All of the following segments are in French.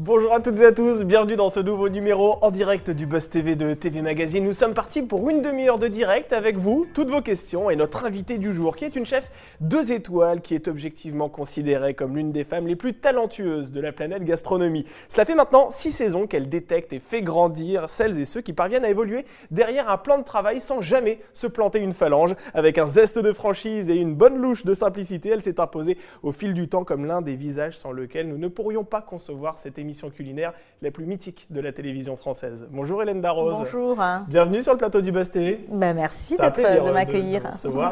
Bonjour à toutes et à tous, bienvenue dans ce nouveau numéro en direct du Buzz TV de TV Magazine. Nous sommes partis pour une demi-heure de direct avec vous, toutes vos questions et notre invité du jour qui est une chef deux étoiles qui est objectivement considérée comme l'une des femmes les plus talentueuses de la planète gastronomie. Cela fait maintenant six saisons qu'elle détecte et fait grandir celles et ceux qui parviennent à évoluer derrière un plan de travail sans jamais se planter une phalange. Avec un zeste de franchise et une bonne louche de simplicité, elle s'est imposée au fil du temps comme l'un des visages sans lequel nous ne pourrions pas concevoir cette émission culinaire la plus mythique de la télévision française. Bonjour Hélène Darroze. Bonjour. Bienvenue sur le plateau du Buzz TV. Ben merci de m'accueillir.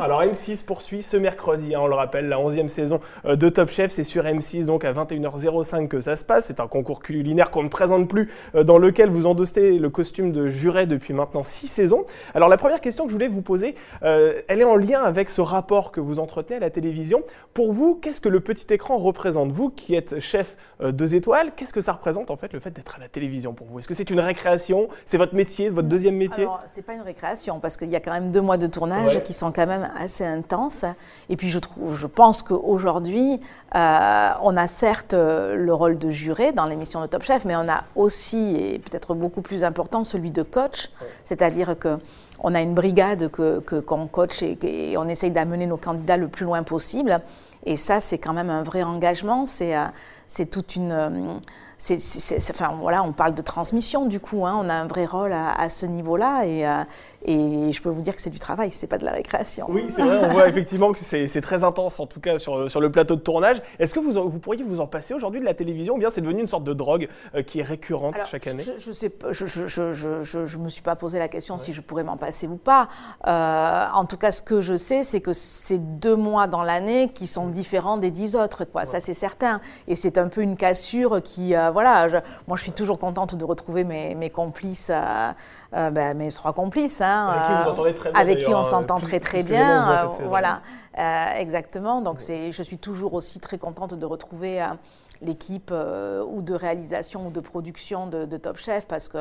Alors M6 poursuit ce mercredi, hein, on le rappelle, la 11e saison euh, de Top Chef. C'est sur M6 donc à 21h05 que ça se passe. C'est un concours culinaire qu'on ne présente plus, euh, dans lequel vous endossez le costume de juré depuis maintenant 6 saisons. Alors la première question que je voulais vous poser, euh, elle est en lien avec ce rapport que vous entretenez à la télévision. Pour vous, qu'est-ce que le petit écran représente? Vous qui êtes chef deux étoiles, qu'est-ce que ça représente en fait le fait d'être à la télévision pour vous Est-ce que c'est une récréation? C'est votre métier, votre deuxième métier? Alors, c'est pas une récréation parce qu'il y a quand même deux mois de tournage qui sont quand même assez intenses. Et puis je trouve, je pense qu'aujourd'hui, euh, on a certes euh, le rôle de juré dans l'émission de Top Chef, mais on a aussi, et peut-être beaucoup plus important, celui de coach. C'est-à-dire que on a une brigade que, qu'on coach et, et on essaye d'amener nos candidats le plus loin possible. Et ça, c'est quand même un vrai engagement. C'est, euh, c'est toute une. Euh, c'est, enfin, voilà, on parle de transmission du coup. Hein, on a un vrai rôle à, ce niveau-là et, euh, et je peux vous dire que c'est du travail, c'est pas de la récréation. Oui, c'est vrai. On voit effectivement que c'est, très intense en tout cas sur, sur le plateau de tournage. Est-ce que vous, vous pourriez vous en passer aujourd'hui de la télévision ou bien c'est devenu une sorte de drogue qui est récurrente chaque année Je, je sais je, je, je, je, me suis pas posé la question si je pourrais m'en passer ou pas. en tout cas, ce que je sais, c'est que c'est deux mois dans l'année qui sont différents des dix autres, quoi. Ça, c'est certain. Et c'est un peu une cassure qui, euh, voilà, moi je suis toujours contente de retrouver mes, complices, euh, euh, ben, mes trois complices, hein, avec qui, on s'entend très très bien, voilà, exactement. Donc c'est, je suis toujours aussi très contente de retrouver l'équipe ou de réalisation ou de production de, de Top Chef parce que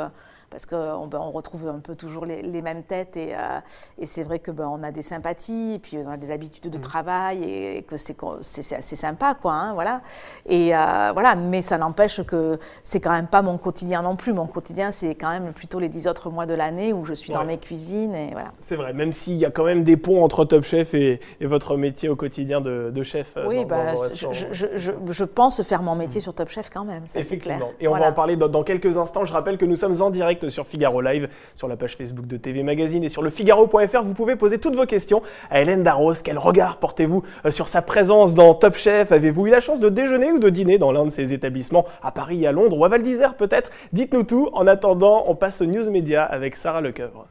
parce qu'on ben, on retrouve un peu toujours les, mêmes têtes et, euh, et c'est vrai que ben, on a des sympathies, et puis on a des habitudes de mm. travail et, que c'est, assez sympa, quoi, hein, voilà. Et euh, voilà, mais ça n'empêche que c'est quand même pas mon quotidien non plus. Mon quotidien, c'est quand même plutôt les dix autres mois de l'année où je suis dans mes cuisines et voilà. C'est vrai, même s'il y a quand même des ponts entre Top Chef et, votre métier au quotidien de, chef. Euh, oui, bah, je, je, je, pense faire mon métier mm. sur Top Chef quand même, ça clair. Et on va en parler dans, dans quelques instants. Je rappelle que nous sommes en direct sur Figaro Live, sur la page Facebook de TV Magazine et sur le Figaro.fr. Vous pouvez poser toutes vos questions à Hélène Darros. Quel regard portez-vous euh, sur sa présence dans Top Chef? Avez-vous eu la chance de déjeuner ou de dîner dans l'un de ces établissements à Paris, à Londres ou à Val d'Isère peut-être? Dites-nous tout. En attendant, on passe aux News Media avec Sarah Lecoeuvre.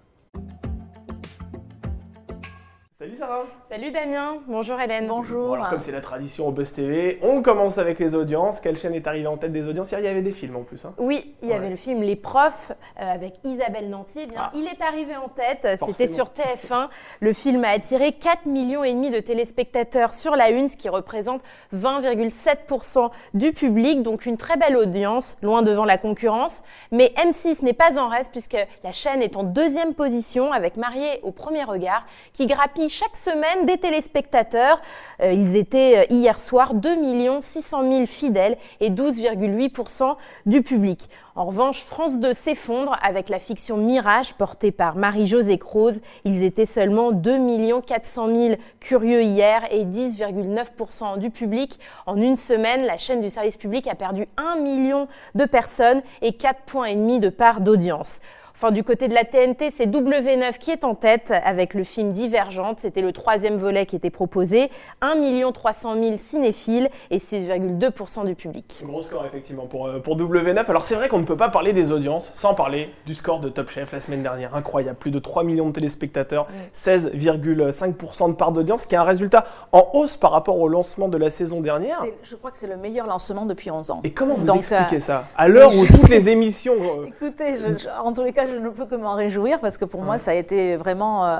Salut Sarah Salut Damien, bonjour Hélène. Bonjour. alors comme c'est la tradition au Buzz TV, on commence avec les audiences. Quelle chaîne est arrivée en tête des audiences? Il y avait des films en plus. Hein. Oui, il y avait le film Les Profs euh, avec Isabelle Nanty. Eh bien, ah. Il est arrivé en tête, c'était sur TF1. Le film a attiré 4 millions et demi de téléspectateurs sur la une, ce qui représente 20,7% du public, donc une très belle audience, loin devant la concurrence. Mais M6 n'est pas en reste puisque la chaîne est en deuxième position avec Marié au premier regard qui grappille chaque semaine des téléspectateurs. Euh, ils étaient euh, hier soir 2 600 000 fidèles et 12,8% du public. En revanche, France 2 s'effondre avec la fiction Mirage portée par Marie-Josée Croze. Ils étaient seulement 2 400 000 curieux hier et 10,9% du public. En une semaine, la chaîne du service public a perdu 1 million de personnes et 4 points de part d'audience. Enfin, du côté de la TNT, c'est W9 qui est en tête avec le film Divergente. C'était le troisième volet qui était proposé. 1 300 000 cinéphiles et 6,2% du public. Gros score, effectivement, pour, euh, pour W9. Alors, c'est vrai qu'on ne peut pas parler des audiences sans parler du score de Top Chef la semaine dernière. Incroyable. Plus de 3 millions de téléspectateurs, 16,5% de part d'audience, qui est un résultat en hausse par rapport au lancement de la saison dernière. Je crois que c'est le meilleur lancement depuis 11 ans. Et comment vous expliquez euh, ça? À l'heure où toutes les émissions. Euh, Écoutez, en tous les cas, je ne peux que m'en réjouir parce que pour moi, ça a été vraiment euh,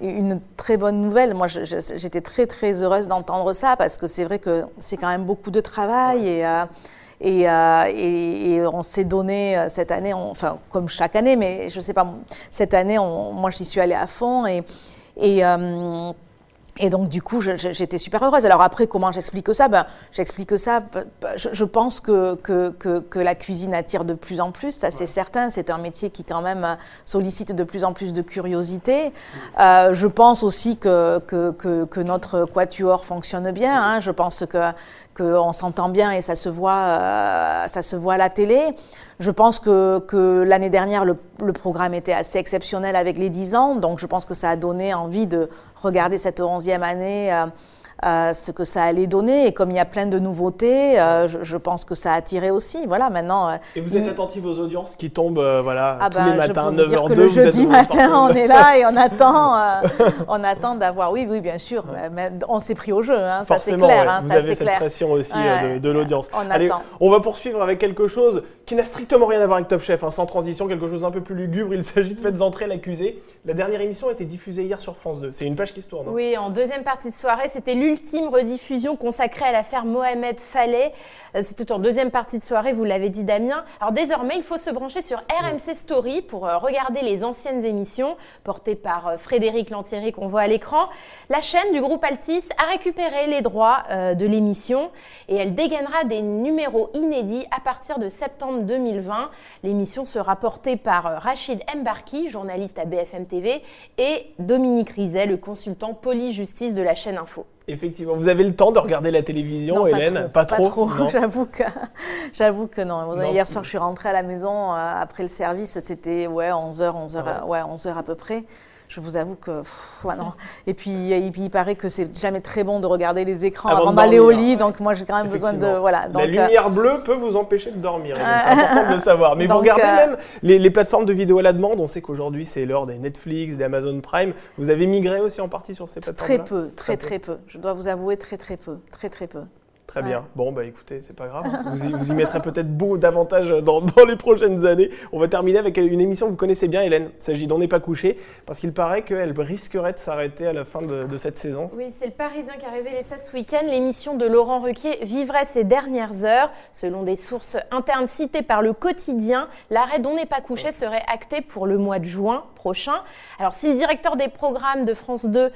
une très bonne nouvelle. Moi, j'étais très, très heureuse d'entendre ça parce que c'est vrai que c'est quand même beaucoup de travail et. Euh, euh, et, et, on s'est donné cette année, enfin comme chaque année, mais je ne sais pas, cette année, moi j'y suis allée à fond et, et, Et donc, du coup, j'étais super heureuse. Alors après, comment j'explique ça? Ben, J'explique ça, je, pense que, que, que, la cuisine attire de plus en plus, ça c'est certain. C'est un métier qui quand même sollicite de plus en plus de curiosité. Euh, je pense aussi que, que, notre quatuor fonctionne bien. Hein. Je pense que qu'on s'entend bien et ça se voit, euh, ça se voit à la télé. Je pense que, que l'année dernière, le, le, programme était assez exceptionnel avec les 10 ans, donc je pense que ça a donné envie de regarder cette onzième année. Euh, euh, ce que ça allait donner. Et comme il y a plein de nouveautés, euh, je, pense que ça a attiré aussi. Voilà, maintenant. Euh, et vous êtes attentif aux audiences qui tombent voilà, ah tous les bah, matins, 9h02 Le jeudi matin, on est là et on attend, on attend d'avoir. Oui, oui, bien sûr. Mais on s'est pris au jeu, hein, ça c'est clair. Hein, vous avez cette pression aussi de, l'audience. On Allez, On va poursuivre avec quelque chose qui n'a strictement rien à voir avec Top Chef, hein, sans transition, quelque chose un peu plus lugubre. Il s'agit de Faites entrer l'accusé. La dernière émission a été diffusée hier sur France 2. C'est une page qui se tourne. Oui, en deuxième partie de soirée, c'était l'ultime rediffusion consacrée à l'affaire Mohamed Fallet. Euh, c'était en deuxième partie de soirée, vous l'avez dit Damien. Alors désormais, il faut se brancher sur RMC Story pour euh, regarder les anciennes émissions portées par euh, Frédéric Lantieri qu'on voit à l'écran. La chaîne du groupe Altis a récupéré les droits de l'émission et elle dégainera des numéros inédits à partir de septembre 2020. L'émission sera portée par Rachid Mbarki, journaliste à BFM TV, et Dominique Rizet, le consultant police-justice de la chaîne Info. Effectivement, vous avez le temps de regarder la télévision, Hélène Pas trop. Pas trop, j'avoue que, j'avoue que non. Hier soir, je suis rentrée à la maison euh, après le service, c'était ouais, 11h, 11h, ouais, 11h à peu près je vous avoue que non. Et puis, et puis il paraît que c'est jamais très bon de regarder les écrans avant, d'aller au lit, donc moi j'ai quand même besoin de voilà. la lumière bleue peut vous empêcher de dormir, c'est important de le savoir. Mais vous regardez euh, même les, plateformes de vidéo à la demande. On sait qu'aujourd'hui c'est l'heure des Netflix, des Amazon Prime. Vous avez migré aussi en partie sur ces plateformes Très peu, très très peu. Je dois vous avouer très très peu, très très peu. Très bien. Bon, bah écoutez, c'est pas grave. Vous y, vous y mettrez peut-être beau davantage dans, les prochaines années. On va terminer avec une émission que vous connaissez bien, Hélène. Il s'agit d'On n'est pas couché, parce qu'il paraît qu'elle risquerait de s'arrêter à la fin de, cette saison. Oui, c'est le Parisien qui a révélé ça ce week-end. L'émission de Laurent Ruquier vivrait ses dernières heures. Selon des sources internes citées par le quotidien, l'arrêt d'On n'est pas couché serait acté pour le mois de juin prochain. Alors, si le directeur des programmes de France 2,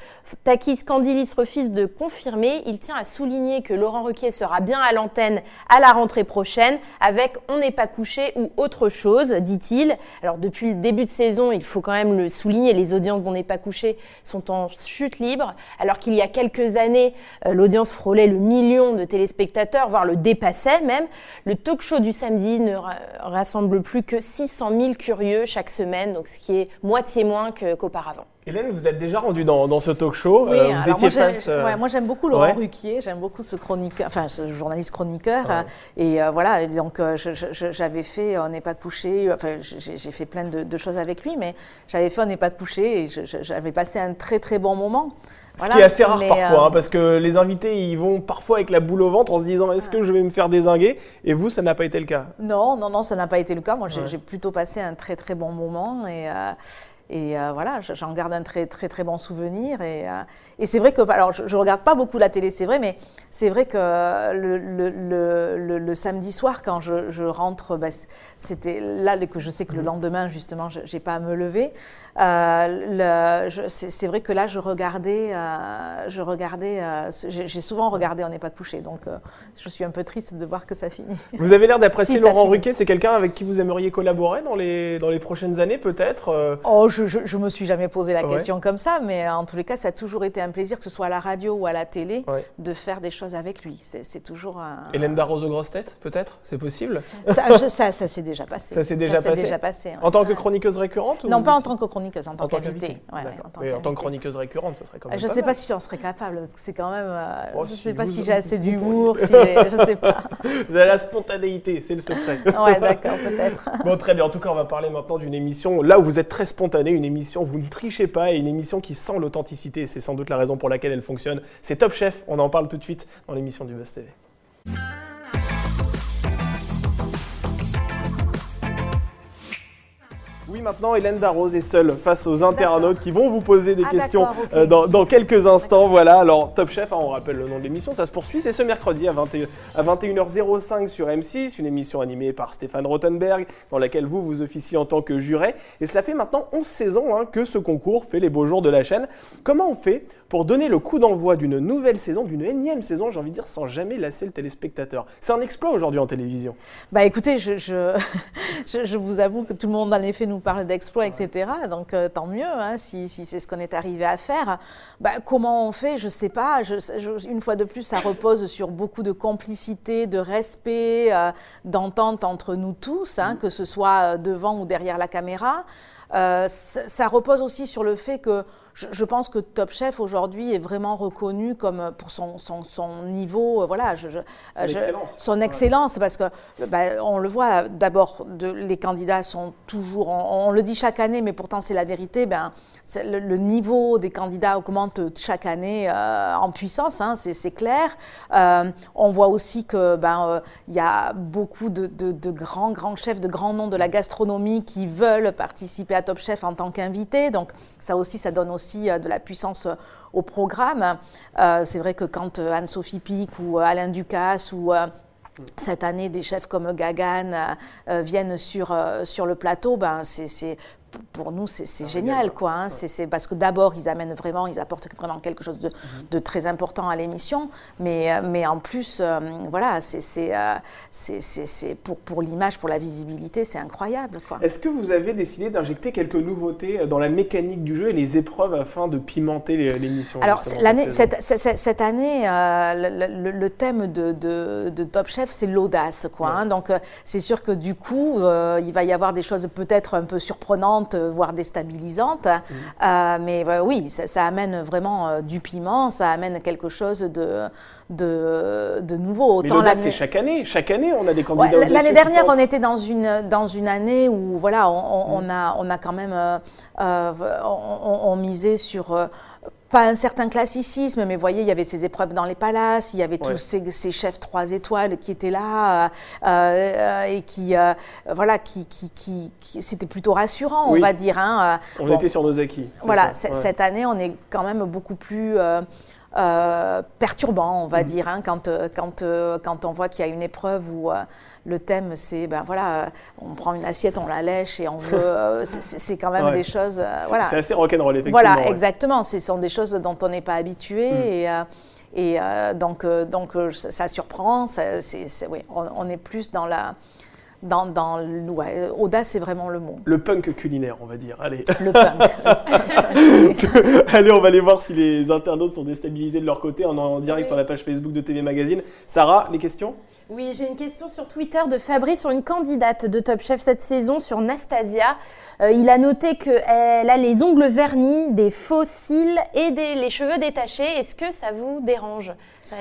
Takis Candilis, refuse de confirmer, il tient à souligner que Laurent Ruquier sera bien à l'antenne à la rentrée prochaine avec On n'est pas couché ou autre chose, dit-il. Alors depuis le début de saison, il faut quand même le souligner, les audiences d'On n'est pas couché sont en chute libre, alors qu'il y a quelques années, euh, l'audience frôlait le million de téléspectateurs, voire le dépassait même. Le talk show du samedi ne rassemble plus que 600 000 curieux chaque semaine, donc ce qui est moitié moins qu'auparavant. Hélène, vous êtes déjà rendue dans, dans, ce talk show. Oui, euh, vous étiez moi, face. Euh, moi, j'aime beaucoup Laurent Ruquier. J'aime beaucoup ce chroniqueur, enfin, ce journaliste chroniqueur. Et euh, voilà, donc j'avais fait On n'est pas couché. Enfin, j'ai fait plein de, choses avec lui, mais j'avais fait On n'est pas couché et j'avais passé un très très bon moment. Ce qui est assez rare parfois, hein, parce que les invités, ils vont parfois avec la boule au ventre en se disant est-ce que je vais me faire désinguer? Et vous, ça n'a pas été le cas? Non, non, non, ça n'a pas été le cas. Moi, j'ai plutôt passé un très très bon moment et. Et euh, voilà, j'en garde un très très très bon souvenir. Et, euh, et c'est vrai que, alors je, ne regarde pas beaucoup la télé, c'est vrai, mais c'est vrai que le, le, le, samedi soir, quand je, je rentre, bah, c'était là que je sais que le mhm. lendemain, justement, je n'ai pas à me lever. Euh, c'est vrai que là, je regardais, je regardais, j'ai souvent regardé On n'est pas couché, donc je suis un peu triste de voir que ça finit. Vous avez l'air d'apprécier Laurent Ruquet, c'est quelqu'un avec qui vous aimeriez collaborer dans les, dans les prochaines années, peut-être oh, je, ne me suis jamais posé la question comme ça, mais en tous les cas, ça a toujours été un plaisir, que ce soit à la radio ou à la télé, de faire des choses avec lui. C'est toujours un. Hélène Darroze aux grosses têtes, peut-être? C'est possible? Ça, ça, s'est déjà passé. Ça s'est déjà, déjà, passé. En tant que chroniqueuse récurrente Non, pas en tant que chroniqueuse, en tant, qu'invitée. en, tant que chroniqueuse récurrente, ça serait quand même. Je ne sais pas si j'en serais capable. C'est quand même. Euh, oh, je ne sais pas si j'ai assez d'humour. Je ne sais pas. Vous avez la spontanéité, c'est le secret. Ouais, d'accord, peut-être. Bon, très bien. En tout cas, on va parler maintenant d'une émission là où vous êtes très spontané, une émission vous ne trichez pas et une émission qui sent l'authenticité. C'est sans doute la raison pour laquelle elle fonctionne. C'est Top Chef, on en parle tout de suite dans l'émission du Buzz TV. Oui, maintenant, Hélène Darroze est seule face aux internautes qui vont vous poser des ah, questions euh, dans, quelques instants. Voilà, alors Top Chef, hein, on rappelle le nom de l'émission, ça se poursuit. C'est ce mercredi à, 21h05 sur M6, une émission animée par Stéphane Rothenberg, dans laquelle vous, vous officiez en tant que juré. Et cela fait maintenant 11 saisons hein, que ce concours fait les beaux jours de la chaîne. Comment on fait pour donner le coup d'envoi d'une nouvelle saison, d'une énième saison, j'ai envie de dire, sans jamais lasser le téléspectateur. C'est un exploit aujourd'hui en télévision. Bah écoutez, je, je, vous avoue que tout le monde en effet nous parle d'exploit, etc. Donc euh, tant mieux hein, si, c'est ce qu'on est arrivé à faire. Bah, comment on fait? Je ne sais pas. une fois de plus, ça repose sur beaucoup de complicité, de respect, euh, d'entente entre nous tous, hein, mm. que ce soit devant ou derrière la caméra. Euh, ça repose aussi sur le fait que je, pense que Top Chef aujourd'hui est vraiment reconnu comme pour son, son, niveau, euh, voilà, je, son, excellence. son excellence, parce que bah, on le voit d'abord, les candidats sont toujours, on, le dit chaque année, mais pourtant c'est la vérité. Ben, le, niveau des candidats augmente chaque année euh, en puissance, hein, c'est clair. Euh, on voit aussi que ben il y a beaucoup de, de, grands grands chefs, de grands noms de la gastronomie qui veulent participer à Top Chef en tant qu'invités. Donc ça aussi, ça donne aussi euh, de la puissance euh, au programme. Euh, c'est vrai que quand Anne-Sophie Pic ou Alain Ducasse ou cette année des chefs comme Gagan viennent sur, sur le plateau, ben c'est pour nous, c'est génial, quoi. Hein. C'est parce que d'abord, ils amènent vraiment, ils apportent vraiment quelque chose de, mhm. très important à l'émission, mais, euh, mais en plus, euh, voilà, c'est euh, pour, pour l'image, pour la visibilité, c'est incroyable, quoi. Est-ce que vous avez décidé d'injecter quelques nouveautés dans la mécanique du jeu et les épreuves afin de pimenter l'émission Alors, l'année, cette, cette, année, le, thème de, de, Top Chef, c'est l'audace, quoi. Hein. Donc, c'est sûr que du coup, il va y avoir des choses peut-être un peu surprenantes euh, voire déstabilisante. Mmh. Euh, mais euh, oui, ça, amène vraiment du piment, ça amène quelque chose de, de, de nouveau. Autant mais c'est chaque année. Chaque année, on a des candidats. L'année dernière, on était dans une, dans une année où voilà, on, mmh. a, on a quand même on, misait sur pas un certain classicisme, mais vous voyez, il y avait ces épreuves dans les palaces, il y avait tous ces, chefs trois étoiles qui étaient là euh, euh, et qui, euh, voilà, qui, qui, qui, c'était plutôt rassurant, on va dire. Hein. On était sur nos acquis. Voilà, cette année, on est quand même beaucoup plus euh, perturbant, on va mhm. dire, hein, quand, euh, quand, euh, quand on voit qu'il y a une épreuve où le thème c'est, ben voilà, on prend une assiette, on la lèche et on veut. c'est quand même des choses. voilà. C'est assez rock'n'roll, effectivement. Voilà, exactement. Ce sont des choses dont on n'est pas habitué mhm. et. Et donc, donc ça surprend, ça, on, est plus dans la, dans, dans ouais, audace, c'est vraiment le mot. Le punk culinaire, on va dire. Allez. Le punk. Allez, on va aller voir si les internautes sont déstabilisés de leur côté en, en direct sur la page Facebook de TV Magazine. Sarah, les questions? Oui, j'ai une question sur Twitter de Fabrice sur une candidate de Top Chef cette saison, sur Nastasia. Euh, il a noté qu'elle a les ongles vernis, des faux cils et des, les cheveux détachés. Est-ce que ça vous dérange?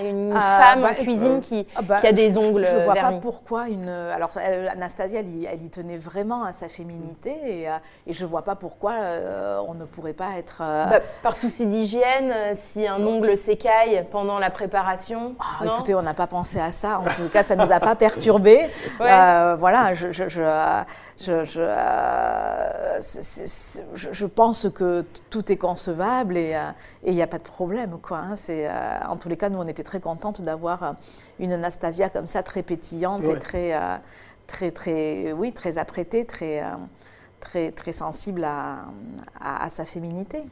Une ah, femme en bah, cuisine qui, ah, bah, qui, a des ongles Je ne vois pas pourquoi une. Alors, Anastasia, elle, y tenait vraiment à sa féminité et, euh, et je ne vois pas pourquoi euh, on ne pourrait pas être. Euh, bah, par souci d'hygiène, si un ongle s'écaille pendant la préparation. Ah, écoutez, on n'a pas pensé à ça. En tout cas, ça ne nous a pas perturbé. voilà, je, je, je, je, pense que tout est concevable et il n'y a pas de problème. Quoi, hein. en tous les cas, nous, on est très contente d'avoir euh, une Anastasia comme ça, très pétillante et très, euh, très, très, oui, très apprêtée, très, euh, très, très sensible à, à, sa féminité.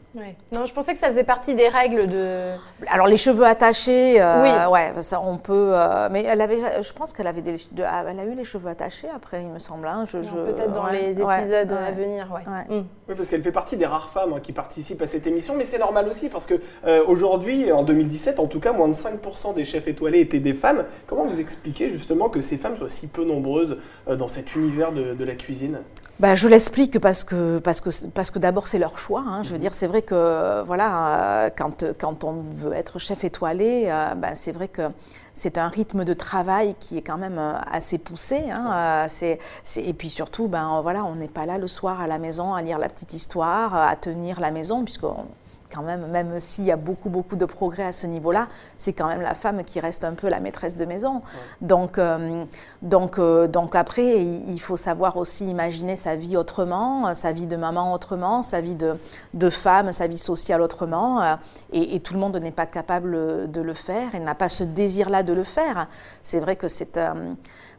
Non, je pensais que ça faisait partie des règles de. Alors les cheveux attachés, euh, oui. ouais, ça on peut. Euh, mais elle avait, je pense qu'elle avait des, elle a eu les cheveux attachés après, il me semble. Hein, je, Peut-être dans les épisodes à venir, ouais. Mm. Oui, parce qu'elle fait partie des rares femmes hein, qui participent à cette émission, mais c'est normal aussi parce que euh, aujourd'hui, en 2017, en tout cas, moins de 5% des chefs étoilés étaient des femmes. Comment vous expliquez justement que ces femmes soient si peu nombreuses dans cet univers de, de la cuisine? Bah, je l'explique parce que, parce que, parce que d'abord c'est leur choix. Hein. Je veux mhm. dire, c'est vrai que voilà, quand, quand on veut être chef étoilé, euh, ben, c'est vrai que c'est un rythme de travail qui est quand même euh, assez poussé. Hein. C'est, et puis surtout, ben, voilà, on n'est pas là le soir à la maison à lire la petite histoire, à tenir la maison, puisqu'on quand même, même s'il y a beaucoup, beaucoup de progrès à ce niveau-là, c'est quand même la femme qui reste un peu la maîtresse de maison. Donc, euh, donc, euh, donc après, il faut savoir aussi imaginer sa vie autrement, sa vie de maman autrement, sa vie de, de femme, sa vie sociale autrement. Euh, et, et tout le monde n'est pas capable de le faire et n'a pas ce désir-là de le faire. C'est vrai que c'est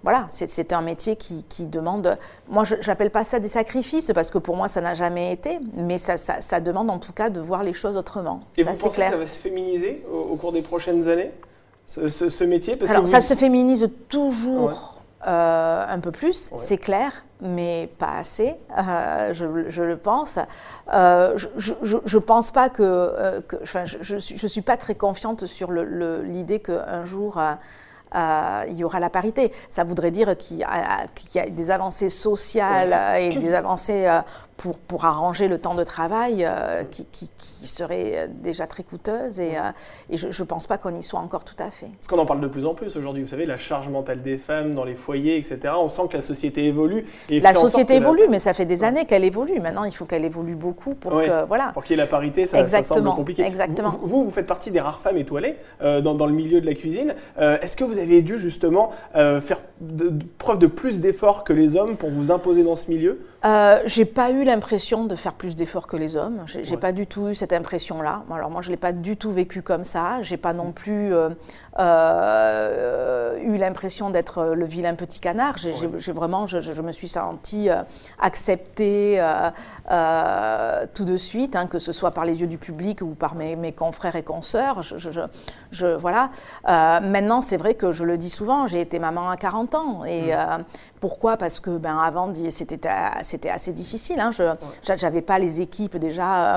voilà, c'est un métier qui, demande. Moi, je n'appelle pas ça des sacrifices parce que pour moi, ça n'a jamais été, mais ça, demande en tout cas de voir les choses choses autrement. Et vous pensez que ça va se féminiser au, cours des prochaines années, ce, métier? Alors, ça se féminise toujours. Euh, un peu plus, c'est clair, mais pas assez, euh, je, le pense. Euh, je ne pense pas que, je ne suis, pas très confiante sur l'idée qu'un jour il y aura la parité. Ça voudrait dire qu'il y, a des avancées sociales et des avancées pour, pour arranger le temps de travail euh, qui, qui, serait déjà très coûteuse et, euh, et je ne pense pas qu'on y soit encore tout à fait. Parce qu'on en parle de plus en plus aujourd'hui, vous savez, la charge mentale des femmes dans les foyers, etc. On sent que la société évolue. Et la société évolue, mais ça fait des années qu'elle évolue. Maintenant, il faut qu'elle évolue beaucoup pour que, voilà. Pour qu'il y ait la parité, ça, ça semble compliqué. Exactement. Vous, vous, faites partie des rares femmes étoilées euh, dans, dans, le milieu de la cuisine. Est-ce que vous avez dû justement faire preuve de plus d'efforts que les hommes pour vous imposer dans ce milieu? J'ai pas eu l'impression de faire plus d'efforts que les hommes. J'ai n'ai pas du tout eu cette impression-là. Alors moi, je l'ai pas du tout vécu comme ça. J'ai pas non plus euh, euh, eu l'impression d'être le vilain petit canard. J'ai vraiment, je, me suis sentie euh, acceptée tout de suite, hein, que ce soit par les yeux du public ou par mes, mes confrères et consoeurs. Je, voilà. maintenant, c'est vrai que je le dis souvent. J'ai été maman à 40 ans et mmh. Pourquoi Parce que ben avant, c'était assez difficile. Hein. J'avais pas les équipes déjà.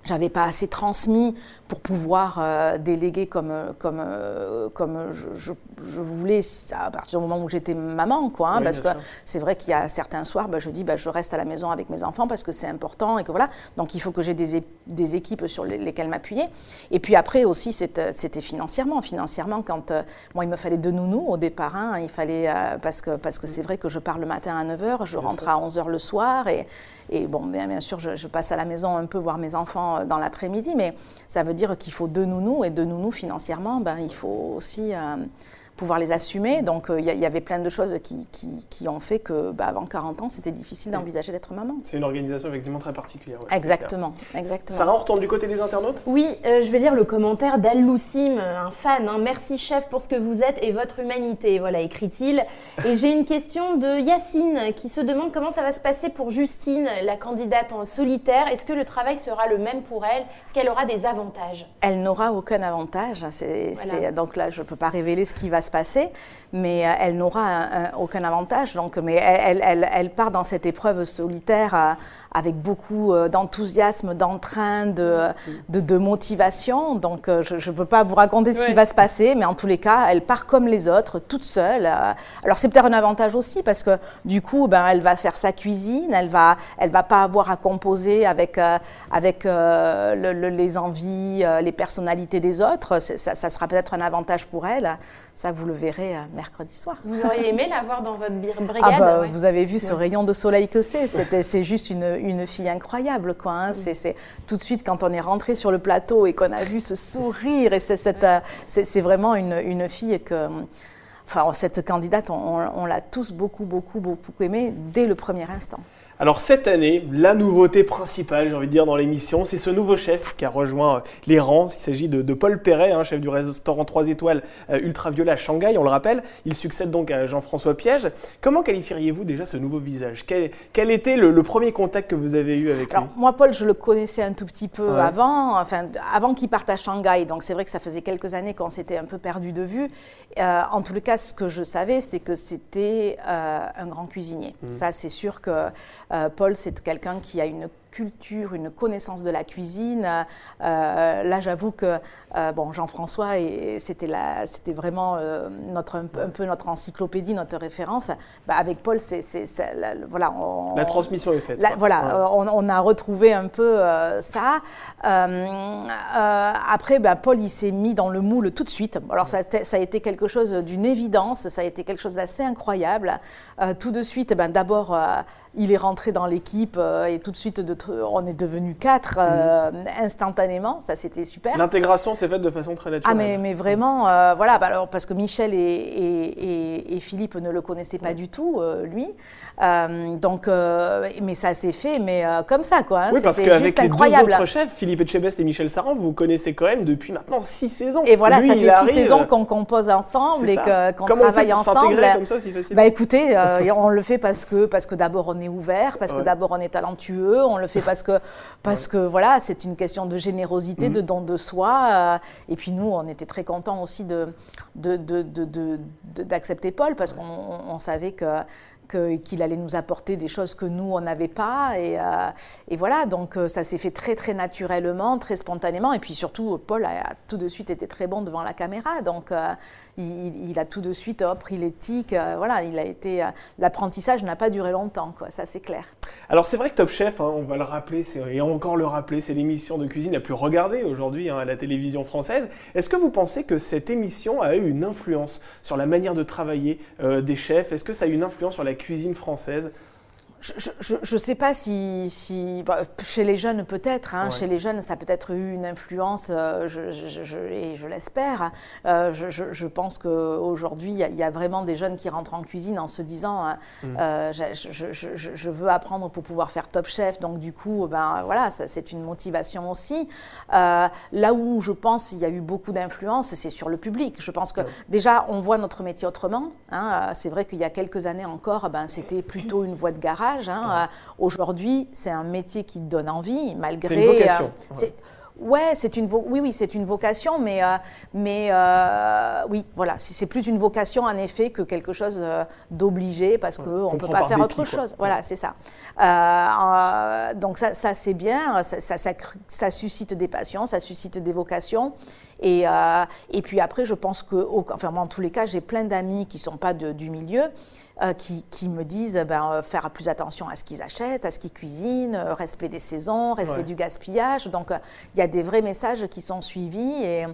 Euh, j'avais pas assez transmis pour pouvoir euh, déléguer comme, comme, euh, comme je, je, voulais à partir du moment où j'étais maman. Quoi, hein, parce que c'est vrai qu'il y a certains soirs, bah, je dis bah, je reste à la maison avec mes enfants parce que c'est important et que voilà. Donc il faut que j'ai des, des, équipes sur lesquelles m'appuyer. Et puis après aussi, c'était financièrement. Financièrement, quand moi, il me fallait deux nounous au départ, hein, il fallait, parce que parce que c'est vrai que je pars le matin à 9h, je rentre à 11h le soir et, et bon, bien, bien sûr, je, je, passe à la maison un peu voir mes enfants dans l'après-midi, mais ça veut dire qu'il faut deux nounous, et deux nounous financièrement, ben, il faut aussi euh, pouvoir les assumer. Donc euh, il y, avait plein de choses qui, qui, ont fait que bah, avant 40 ans, c'était difficile d'envisager d'être maman. C'est une organisation effectivement très particulière. exactement, exactement. Sarah, on retourne du côté des internautes? Oui, euh, je vais lire le commentaire d'Al Loussim, un fan. Hein. Merci chef pour ce que vous êtes et votre humanité, voilà, écrit-il. Et j'ai une question de Yacine qui se demande comment ça va se passer pour Justine, la candidate en solitaire. Est-ce que le travail sera le même pour elle? Est-ce qu'elle aura des avantages? Elle n'aura aucun avantage. Donc là, je ne peux pas révéler ce qui va se passer, mais euh, elle n'aura aucun avantage. Donc, mais elle, elle, elle, part dans cette épreuve solitaire euh, avec beaucoup euh, d'enthousiasme, d'entrain, de, de, motivation. Donc, je ne peux pas vous raconter ce qui va se passer, mais en tous les cas, elle part comme les autres, toute seule. Alors, c'est peut-être un avantage aussi parce que du coup, ben, elle va faire sa cuisine, elle va, elle va pas avoir à composer avec, avec les envies, les personnalités des autres. Ça, ça sera peut-être un avantage pour elle. Ça, vous le verrez euh, mercredi soir. Vous auriez aimé la voir dans votre brigade ah bah, Vous avez vu ce rayon de soleil que c'est. C'est juste une, une, fille incroyable. Quoi, hein. C'est tout de suite, quand on est rentré sur le plateau et qu'on a vu ce sourire, et c'est euh, vraiment une, une fille que... Enfin, cette candidate, on, on l'a tous beaucoup, beaucoup, beaucoup aimée dès le premier instant. Alors cette année, la nouveauté principale, j'ai envie de dire, dans l'émission, c'est ce nouveau chef qui a rejoint euh, les rangs. Il s'agit de, Paul Perret, hein, chef du restaurant 3 étoiles euh, Ultraviolet à Shanghai, on le rappelle. Il succède donc à Jean-François Piège. Comment qualifieriez-vous déjà ce nouveau visage? Quel, était le, premier contact que vous avez eu avec Alors, Moi, Paul, je le connaissais un tout petit peu avant, enfin, avant qu'il parte à Shanghai. Donc c'est vrai que ça faisait quelques années qu'on s'était un peu perdu de vue. Euh, en tout cas, ce que je savais, c'est que c'était un grand cuisinier. Mmh. Ça, c'est sûr que euh, Paul, c'est quelqu'un qui a une culture, une connaissance de la cuisine. Euh, là, j'avoue que euh, bon, Jean-François, c'était vraiment euh, notre, un, peu notre encyclopédie, notre référence. Bah, avec Paul, c'est voilà. la transmission est faite. voilà, on, a retrouvé un peu ça. après, bah, Paul, il s'est mis dans le moule tout de suite. Alors, ça, ça a été quelque chose d'une évidence, ça a été quelque chose d'assez incroyable. tout de suite, ben, d'abord, il est rentré dans l'équipe et tout de suite de on est devenu quatre euh, instantanément, ça c'était super. L'intégration s'est faite de façon très naturelle. Ah mais, vraiment, euh, voilà, bah, alors, parce que Michel et, Philippe ne le connaissaient pas du tout, euh, lui. donc, mais ça s'est fait, mais comme ça, quoi. Hein, oui, parce qu'avec les deux autres chefs, Philippe Etchebest et Michel Saran, vous connaissez quand même depuis maintenant six saisons. Et voilà, ça fait six saisons qu'on compose ensemble et qu'on travaille ensemble. comme ça si Bah écoutez, on le fait parce que, parce que d'abord on est ouvert, parce que d'abord on est talentueux, on le fait parce que, parce que voilà, c'est une question de générosité, mm. de don de soi. et puis nous, on était très contents aussi d'accepter de, de, Paul parce qu'on savait que qu'il allait nous apporter des choses que nous, on n'avait pas. Et, euh, voilà, donc euh, ça s'est fait très, très naturellement, très spontanément. Et puis surtout, Paul a, tout de suite été très bon devant la caméra. Donc euh, il, a tout de suite pris l'éthique. voilà, il a été. L'apprentissage n'a pas duré longtemps, quoi, ça c'est clair. Alors c'est vrai que Top Chef, hein, on va le rappeler, et encore le rappeler, c'est l'émission de cuisine la plus regardée aujourd'hui hein, à la télévision française. Est-ce que vous pensez que cette émission a eu une influence sur la manière de travailler des chefs? Est-ce que ça a eu une influence sur la cuisine française je ne sais pas si, si bah, chez les jeunes peut-être, hein, chez les jeunes ça a peut-être eu une influence, euh, je, et je l'espère. Euh, je, pense qu'aujourd'hui il y, a vraiment des jeunes qui rentrent en cuisine en se disant hein, mm. euh, je, veux apprendre pour pouvoir faire top chef, donc du coup ben voilà c'est une motivation aussi. là où je pense il y a eu beaucoup d'influence, c'est sur le public. Je pense que déjà on voit notre métier autrement. Hein. c'est vrai qu'il y a quelques années encore, ben c'était plutôt une voie de garage Hein, euh, aujourd'hui, c'est un métier qui donne envie, malgré. C'est une vocation. Euh, ouais. c'est une oui oui c'est une vocation mais euh, mais oui voilà c'est plus une vocation en effet que quelque chose d'obligé parce qu'on on ne peut pas faire autre chose voilà c'est ça donc ça, ça c'est bien ça ça, ça, ça, suscite des passions ça suscite des vocations et, et puis après je pense que enfin moi en tous les cas j'ai plein d'amis qui sont pas de, du milieu euh, qui, me disent ben, euh, faire plus attention à ce qu'ils achètent, à ce qu'ils cuisinent, euh, respect des saisons, respect du gaspillage. Donc il y a des vrais messages qui sont suivis et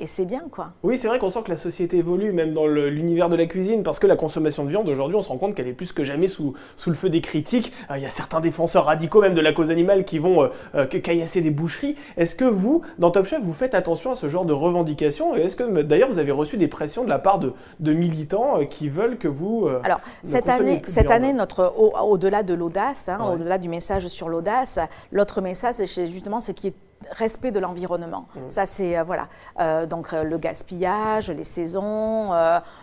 et c'est bien quoi. Oui, c'est vrai qu'on sent que la société évolue même dans l'univers de la cuisine parce que la consommation de viande aujourd'hui, on se rend compte qu'elle est plus que jamais sous, sous le feu des critiques. Euh, il y a certains défenseurs radicaux même de la cause animale qui vont euh, euh, caillasser des boucheries. Est-ce que vous, dans Top Chef, vous faites attention à ce genre de revendications Et est-ce que d'ailleurs vous avez reçu des pressions de la part de, de militants qui veulent que vous... Alors cette année, cette année notre, au-delà de l'audace, hein, au-delà du message sur l'audace, l'autre message c'est justement ce qui est respect de l'environnement. Mmh. Ça, c'est euh, voilà. Euh, donc euh, le gaspillage, les saisons,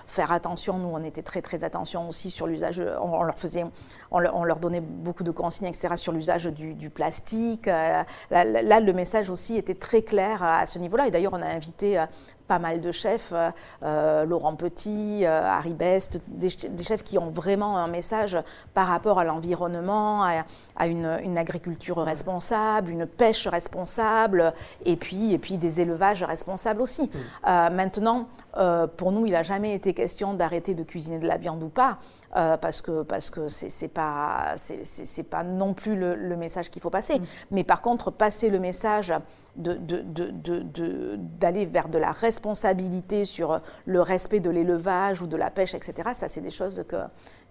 faire attention. Nous, on était très très attention aussi sur l'usage. On, leur faisait, on, leur donnait beaucoup de consignes, etc. sur l'usage du, plastique. Là, là, le message aussi était très clair à ce niveau-là. Et d'ailleurs, on a invité pas mal de chefs, euh, euh, Laurent Petit, euh, Harry Best, des, chefs qui ont vraiment un message par rapport à l'environnement, à, une, agriculture responsable, une pêche responsable, et puis, et puis des élevages responsables aussi. Mmh. maintenant, pour nous, il n'a jamais été question d'arrêter de cuisiner de la viande ou pas. parce que parce que c'est pas c'est pas non plus le, message qu'il faut passer. Mmh. Mais par contre, passer le message d'aller de, de, vers de la responsabilité sur le respect de l'élevage ou de la pêche, etc., ça, c'est des choses que,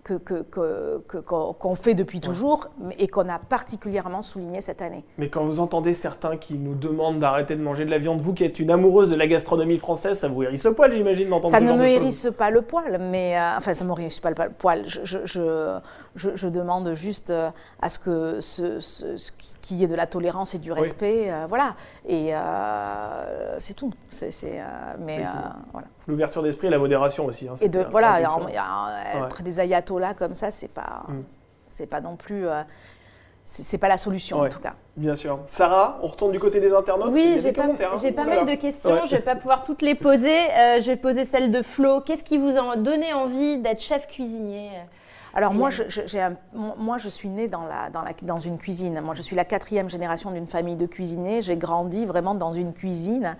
qu'on que, fait depuis toujours et qu'on a particulièrement souligné cette année. Mais quand vous entendez certains qui nous demandent d'arrêter de manger de la viande, vous qui êtes une amoureuse de la gastronomie française, ça vous hérisse le poil, j'imagine, d'entendre ça ce choses. Ça ne me hérisse pas le poil, mais euh, enfin, ça ne me hérisse pas le poil. Je, je, je, demande juste euh, à ce que ce, ce, qu'il y ait de la tolérance et du respect, euh, voilà. Et c'est tout. C'est, mais voilà. L'ouverture d'esprit et la modération aussi. Hein, et de voilà, il y a, être des ayatollahs comme ça, c'est pas, mm. c'est pas non plus. Euh, c'est pas la solution en tout cas. Bien sûr. Sarah, on retourne du côté des internautes. Oui, j'ai pas, hein. pas mal de questions. Je vais pas pouvoir toutes les poser. Euh, je vais poser celle de Flo. Qu'est-ce qui vous a donné envie d'être chef cuisinier? Alors moi je, moi, je suis née dans, la, dans, la, dans une cuisine. Moi, je suis la quatrième génération d'une famille de cuisiniers. J'ai grandi vraiment dans une cuisine.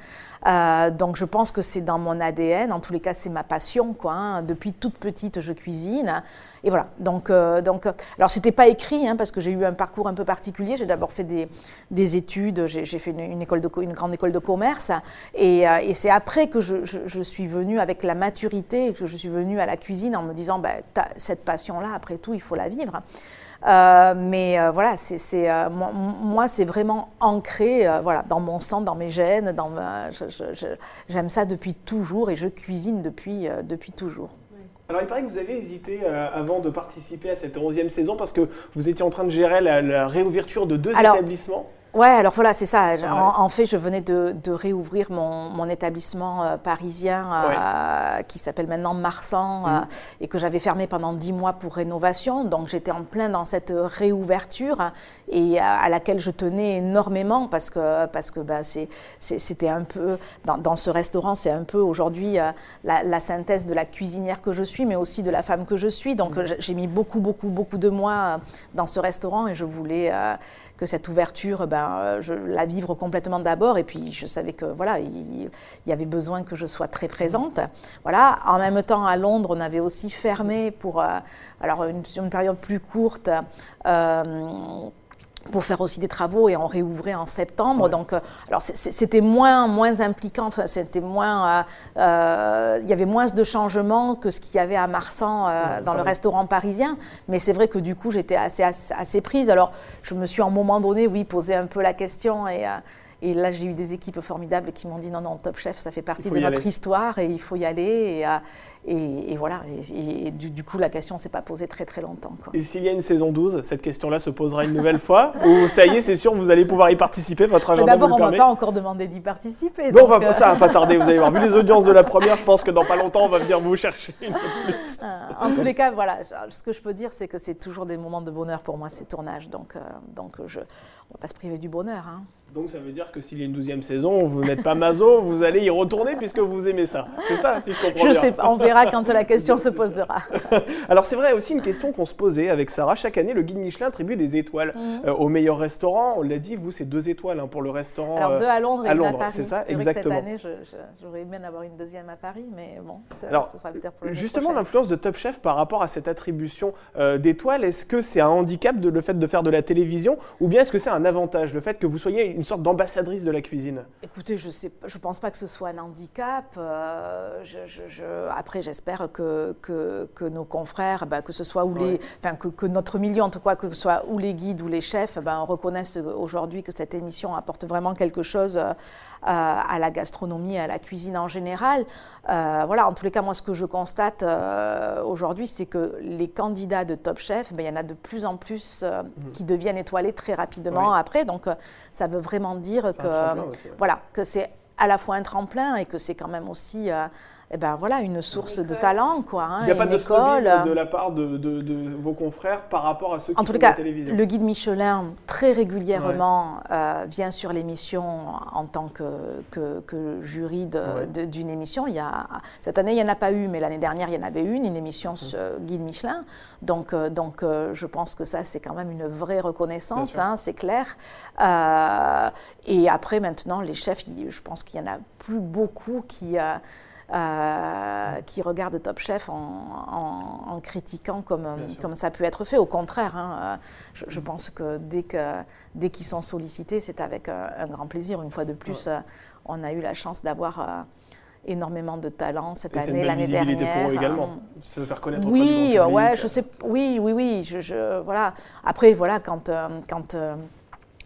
Euh, donc, je pense que c'est dans mon ADN. En tous les cas, c'est ma passion. Quoi, hein. Depuis toute petite, je cuisine. Et voilà. Donc, euh, donc alors, c'était pas écrit hein, parce que j'ai eu un parcours un peu particulier. J'ai d'abord fait des, des études. J'ai fait une, grande école de commerce. Et, euh, c'est après que je, suis venue avec la maturité, que je suis venue à la cuisine en me disant, bah, cette passion-là, après tout, il faut la vivre. Euh, mais euh, voilà, moi, c'est vraiment ancré dans mon sang, dans mes gènes. J'aime ça depuis toujours et je cuisine depuis toujours. Alors il paraît que vous avez hésité avant de participer à cette 11e saison parce que vous étiez en train de gérer la, réouverture de deux établissements. Ouais, alors voilà, c'est ça. En, fait, je venais de, réouvrir mon, établissement euh, parisien euh, qui s'appelle maintenant Marsan euh, mm. et que j'avais fermé pendant dix mois pour rénovation. Donc j'étais en plein dans cette réouverture et à, laquelle je tenais énormément parce que, parce que ben, c'était un peu, dans, ce restaurant, c'est un peu aujourd'hui la, synthèse de la cuisinière que je suis, mais aussi de la femme que je suis. Donc mm. j'ai mis beaucoup, beaucoup, beaucoup de mois dans ce restaurant et je voulais que cette ouverture, ben, euh, je la vivre complètement d'abord. Et puis, je savais que voilà, il, y avait besoin que je sois très présente. Voilà. En même temps, à Londres, on avait aussi fermé pour euh, alors une, une, période plus courte. Euh, pour faire aussi des travaux et on réouvrait en septembre. Donc, euh, alors c'était moins, moins impliquant, c'était moins, euh, euh, il y avait moins de changements que ce qu'il y avait à Marsan dans le restaurant parisien. Mais c'est vrai que du coup, j'étais assez, assez, prise. Alors, je me suis à un moment donné, oui, posé un peu la question et. Et là, j'ai eu des équipes formidables qui m'ont dit non, non, Top Chef, ça fait partie de notre histoire et il faut y aller. Et, et, voilà, et, du, coup, la question ne s'est pas posée très très longtemps. Et s'il y a une saison 12, cette question-là se posera une nouvelle fois Ou ça y est, c'est sûr, vous allez pouvoir y participer Votre agenda D'abord, on ne m'a pas encore demandé d'y participer. Bon, euh, ça va pas tarder, vous allez voir. Vu les audiences de la première, je pense que dans pas longtemps, on va venir vous chercher une plus. Euh, en tous les cas, voilà, ce que je peux dire, c'est que c'est toujours des moments de bonheur pour moi, ces tournages. Donc, euh, donc je, on ne va pas se priver du bonheur. Hein. Donc ça veut dire que s'il y a une douzième saison, vous n'êtes pas maso, vous allez y retourner puisque vous aimez ça. C'est ça, si je comprends je bien. sais pas, on verra quand la question se posera. Alors c'est vrai aussi une question qu'on se posait avec Sarah. Chaque année, le guide Michelin attribue des étoiles mhm. euh, au meilleur restaurant. On l'a dit, vous, c'est deux étoiles hein, pour le restaurant. Alors deux à Londres et à une à Paris. C'est ça, exactement. Vrai que cette année, j'aurais aimé en avoir une deuxième à Paris, mais bon, ça, Alors, sera peut-être pour Justement, l'influence de Top Chef par rapport à cette attribution euh, d'étoiles, est-ce que c'est un handicap de, le fait de faire de la télévision ou bien est-ce que c'est un avantage, le fait que vous soyez une sorte d'ambassadrice de la cuisine Écoutez, je ne je pense pas que ce soit un handicap. Euh, je, après, j'espère que, que, que, nos confrères, bah, que ce soit ou les, enfin, que, que, notre milieu, en tout cas, que ce soit ou les guides ou les chefs, bah, reconnaissent aujourd'hui que cette émission apporte vraiment quelque chose euh, à la gastronomie et à la cuisine en général. Euh, voilà, en tous les cas, moi, ce que je constate aujourd'hui, c'est que les candidats de Top Chef, bah, il y en a de plus en plus mmh. qui deviennent étoilés très rapidement après. Donc, ça veut vraiment dire que euh, voilà, que c'est à la fois un tremplin et que c'est quand même aussi euh, eh ben voilà, une source de talent. Quoi, hein, Il n'y a pas de école. de la part de, vos confrères par rapport à ceux qui en tout font cas, la télévision Le guide Michelin, très régulièrement, euh, vient sur l'émission en tant que, que, jury d'une émission. Il y a, cette année, il n'y en a pas eu, mais l'année dernière, il y en avait une, une émission mmh. guide Michelin. Donc, euh, donc euh, je pense que ça, c'est quand même une vraie reconnaissance, hein, c'est clair. et après, maintenant, les chefs, je pense qu'il n'y en a plus beaucoup qui... Euh, qui regardent Top Chef en, critiquant comme, comme ça peut être fait. Au contraire, hein, euh, je, pense que dès qu'ils dès qu'ils sont sollicités, c'est avec un, grand plaisir. Une fois de plus, euh, on a eu la chance d'avoir énormément de talent cette année, l'année dernière. pour eux également, se faire connaître. Oui, ouais, je sais, oui, oui, oui, je, je, voilà. Après, voilà, quand, quand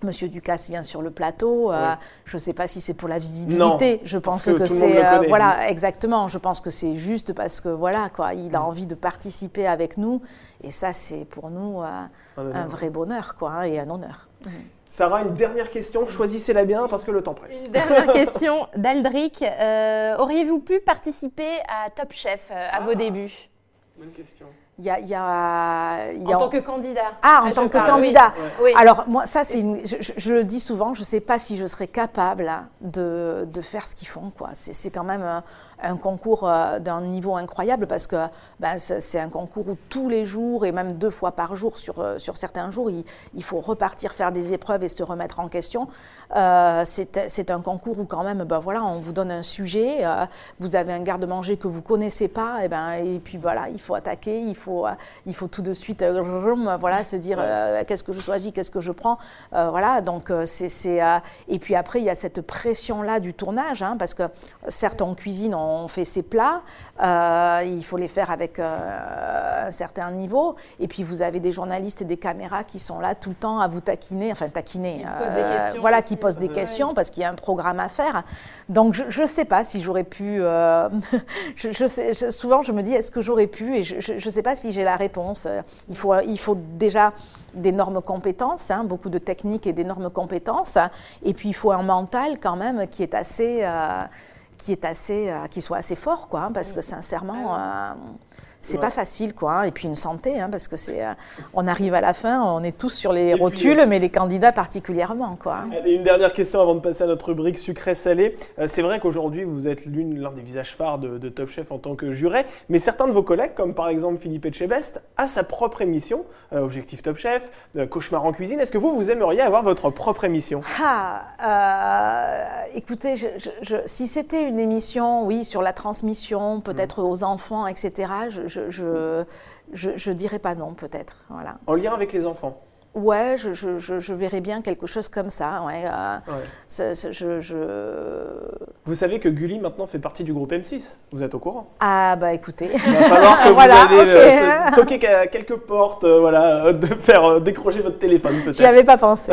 Monsieur Ducasse vient sur le plateau. Euh, je ne sais pas si c'est pour la visibilité. je pense que, c'est euh, voilà exactement. Je pense que c'est juste parce que voilà quoi, il a mm. envie de participer avec nous et ça c'est pour nous euh, un, vrai bonheur quoi hein, et un honneur. Mm. Sarah, une dernière question. Choisissez-la bien parce que le temps presse. Une dernière question d'Aldric. Auriez-vous pu participer à Top Chef à vos ah. débuts? Bonne question. Il y a, y a, y a, en tant que candidat. Ah, en tant que candidat. Oui. Alors, moi, ça, c'est je, je, le dis souvent, je ne sais pas si je serais capable de, de faire ce qu'ils font. C'est quand même un, un concours euh, d'un niveau incroyable parce que ben, c'est un concours où tous les jours et même deux fois par jour, sur, euh, sur certains jours, il, il faut repartir faire des épreuves et se remettre en question. Euh, c'est un concours où, quand même, ben, voilà, on vous donne un sujet, euh, vous avez un garde-manger que vous ne connaissez pas, et, ben, et puis voilà, il faut attaquer, il faut euh, il faut tout de suite euh, voilà, se dire euh, qu'est-ce que je choisis, qu'est-ce que je prends. voilà, donc c'est. et puis après, il y a cette pression-là du tournage, hein, parce que certes, en cuisine, on fait ses plats, il faut les faire avec un certain niveau. Et puis vous avez des journalistes et des caméras qui sont là tout le temps à vous taquiner, enfin taquiner, voilà, qui posent des questions parce qu'il y a un programme à faire. Donc je ne sais pas si j'aurais pu. je, sais, souvent, je me dis est-ce que j'aurais pu, et je ne sais pas si j'ai la réponse. Il faut, il faut déjà d'énormes compétences, hein, beaucoup de techniques et d'énormes compétences. Et puis il faut un mental quand même qui est assez, euh, qui est assez, euh, qui soit assez fort, quoi, hein, parce que sincèrement. Euh, c'est pas facile, quoi. Hein. Et puis une santé, hein, parce que c'est, euh, on arrive à la fin, on est tous sur les rotules, mais les candidats particulièrement, quoi. une dernière question avant de passer à notre rubrique sucré-salé. Euh, c'est vrai qu'aujourd'hui, vous êtes l'une, l'un des visages phares de, Top Chef en tant que juré, mais certains de vos collègues, comme par exemple Philippe Etchebest, a sa propre émission, euh, Objectif Top Chef, Cauchemar en cuisine. Est-ce que vous, vous aimeriez avoir votre propre émission? Ah, Écoutez, si c'était une émission, oui, sur la transmission, peut-être mmh. aux enfants, etc. Je, je, je, dirais pas non, peut-être. Voilà. En lien avec les enfants Ouais, je, je, verrais bien quelque chose comme ça. Ouais, euh, Vous savez que Gulli maintenant fait partie du groupe M6. Vous êtes au courant Ah bah écoutez. Il va falloir que voilà, vous allez euh, toquer quelques portes, euh, voilà, de faire décrocher votre téléphone peut-être. J'y avais pas pensé.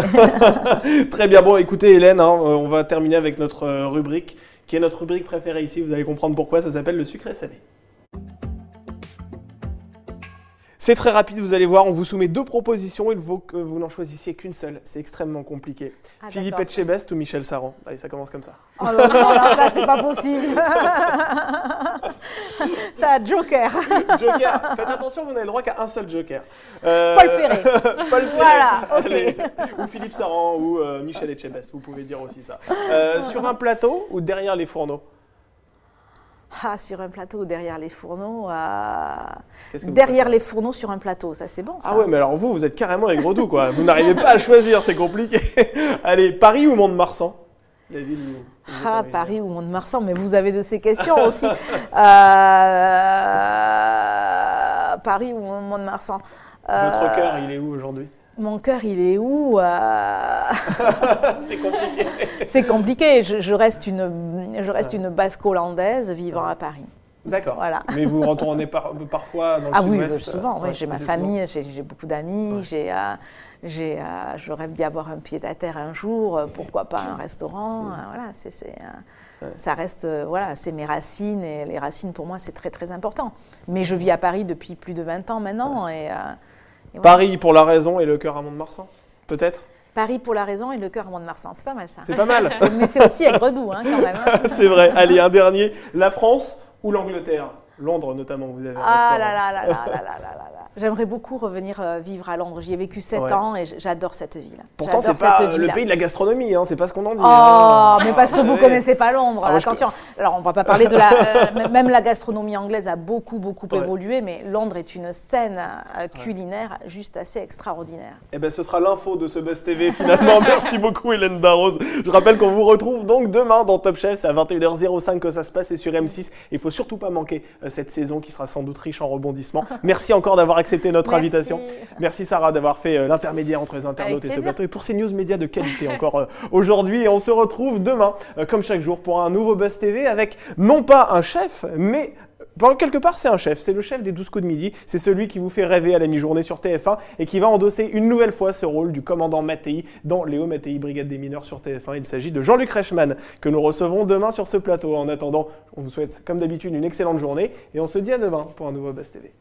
Très bien. Bon, écoutez Hélène, hein, on va terminer avec notre rubrique, qui est notre rubrique préférée ici. Vous allez comprendre pourquoi. Ça s'appelle le sucré salé. C'est très rapide, vous allez voir, on vous soumet deux propositions, il faut que vous n'en choisissiez qu'une seule. C'est extrêmement compliqué. Ah, Philippe Etchebest ou Michel Saran? Allez, ça commence comme ça. Oh non, non, ça c'est pas possible. ça, Joker. Joker. Faites attention, vous n'avez le droit qu'à un seul Joker. Euh, Paul Perret. Paul Perret. Voilà, ok. Ou Philippe Saran ou euh, Michel Etchebest, vous pouvez dire aussi ça. Euh, sur un plateau ou derrière les fourneaux? Ah, sur un plateau ou derrière les fourneaux euh, Derrière les fourneaux sur un plateau, ça c'est bon. Ah ouais, mais alors vous, vous êtes carrément les gros doux, quoi. Vous n'arrivez pas à choisir, c'est compliqué. Allez, Paris ou Mont-de-Marsan? La ville Ah, Paris ou Mont-de-Marsan, mais vous avez de ces questions aussi. euh, Paris ou Mont-de-Marsan? Votre cœur, il est où aujourd'hui? Mon cœur, il est où euh C'est compliqué. C'est compliqué. Je, reste une, je reste une basque hollandaise vivant à Paris. D'accord. Voilà. Mais vous retournez parfois dans le Ah oui, souvent. j'ai ma famille, j'ai beaucoup d'amis. J'ai, euh, j'ai, euh, je rêve d'y avoir un pied à terre un jour. pourquoi pas un restaurant Voilà, c'est, ça reste, voilà, c'est mes racines et les racines pour moi c'est très très important. Mais je vis à Paris depuis plus de 20 ans maintenant et Paris pour la raison et le cœur à Mont-de-Marsan, peut-être Paris pour la raison et le cœur à Mont-de-Marsan. C'est pas mal ça. C'est pas mal. Mais c'est aussi aigre-doux hein, quand même. Hein. c'est vrai. Allez, un dernier. La France ou l'Angleterre Londres notamment, vous avez Ah là là là là là là là là J'aimerais beaucoup revenir euh, vivre à Londres. J'y ai vécu 7 ans et j'adore cette ville. Pourtant, c'est pas le pays de la gastronomie, hein, c'est pas ce qu'on en dit. Oh, hein. mais parce que vous ne connaissez pas Londres. Ah, Attention. Alors, on va pas parler de la. Euh, même la gastronomie anglaise a beaucoup, beaucoup évolué, mais Londres est une scène euh, culinaire juste assez extraordinaire. Eh bien, ce sera l'info de ce Buzz TV finalement. Merci beaucoup, Hélène Barros. Je rappelle qu'on vous retrouve donc demain dans Top Chef. C'est à 21h05 que ça se passe et sur M6. Il faut surtout pas manquer cette saison qui sera sans doute riche en rebondissements. Merci encore d'avoir accepté notre invitation. Merci Sarah d'avoir fait euh, l'intermédiaire entre les internautes et ce plateau et pour ces news médias de qualité encore euh, aujourd'hui. Et on se retrouve demain, euh, comme chaque jour, pour un nouveau Buzz TV avec non pas un chef, mais quelque part, c'est un chef. C'est le chef des 12 coups de midi. C'est celui qui vous fait rêver à la mi-journée sur TF1 et qui va endosser une nouvelle fois ce rôle du commandant Mattei dans Léo Mattei, Brigade des mineurs sur TF1. Il s'agit de Jean-Luc Reichmann que nous recevrons demain sur ce plateau. En attendant, on vous souhaite comme d'habitude une excellente journée et on se dit à demain pour un nouveau Buzz TV.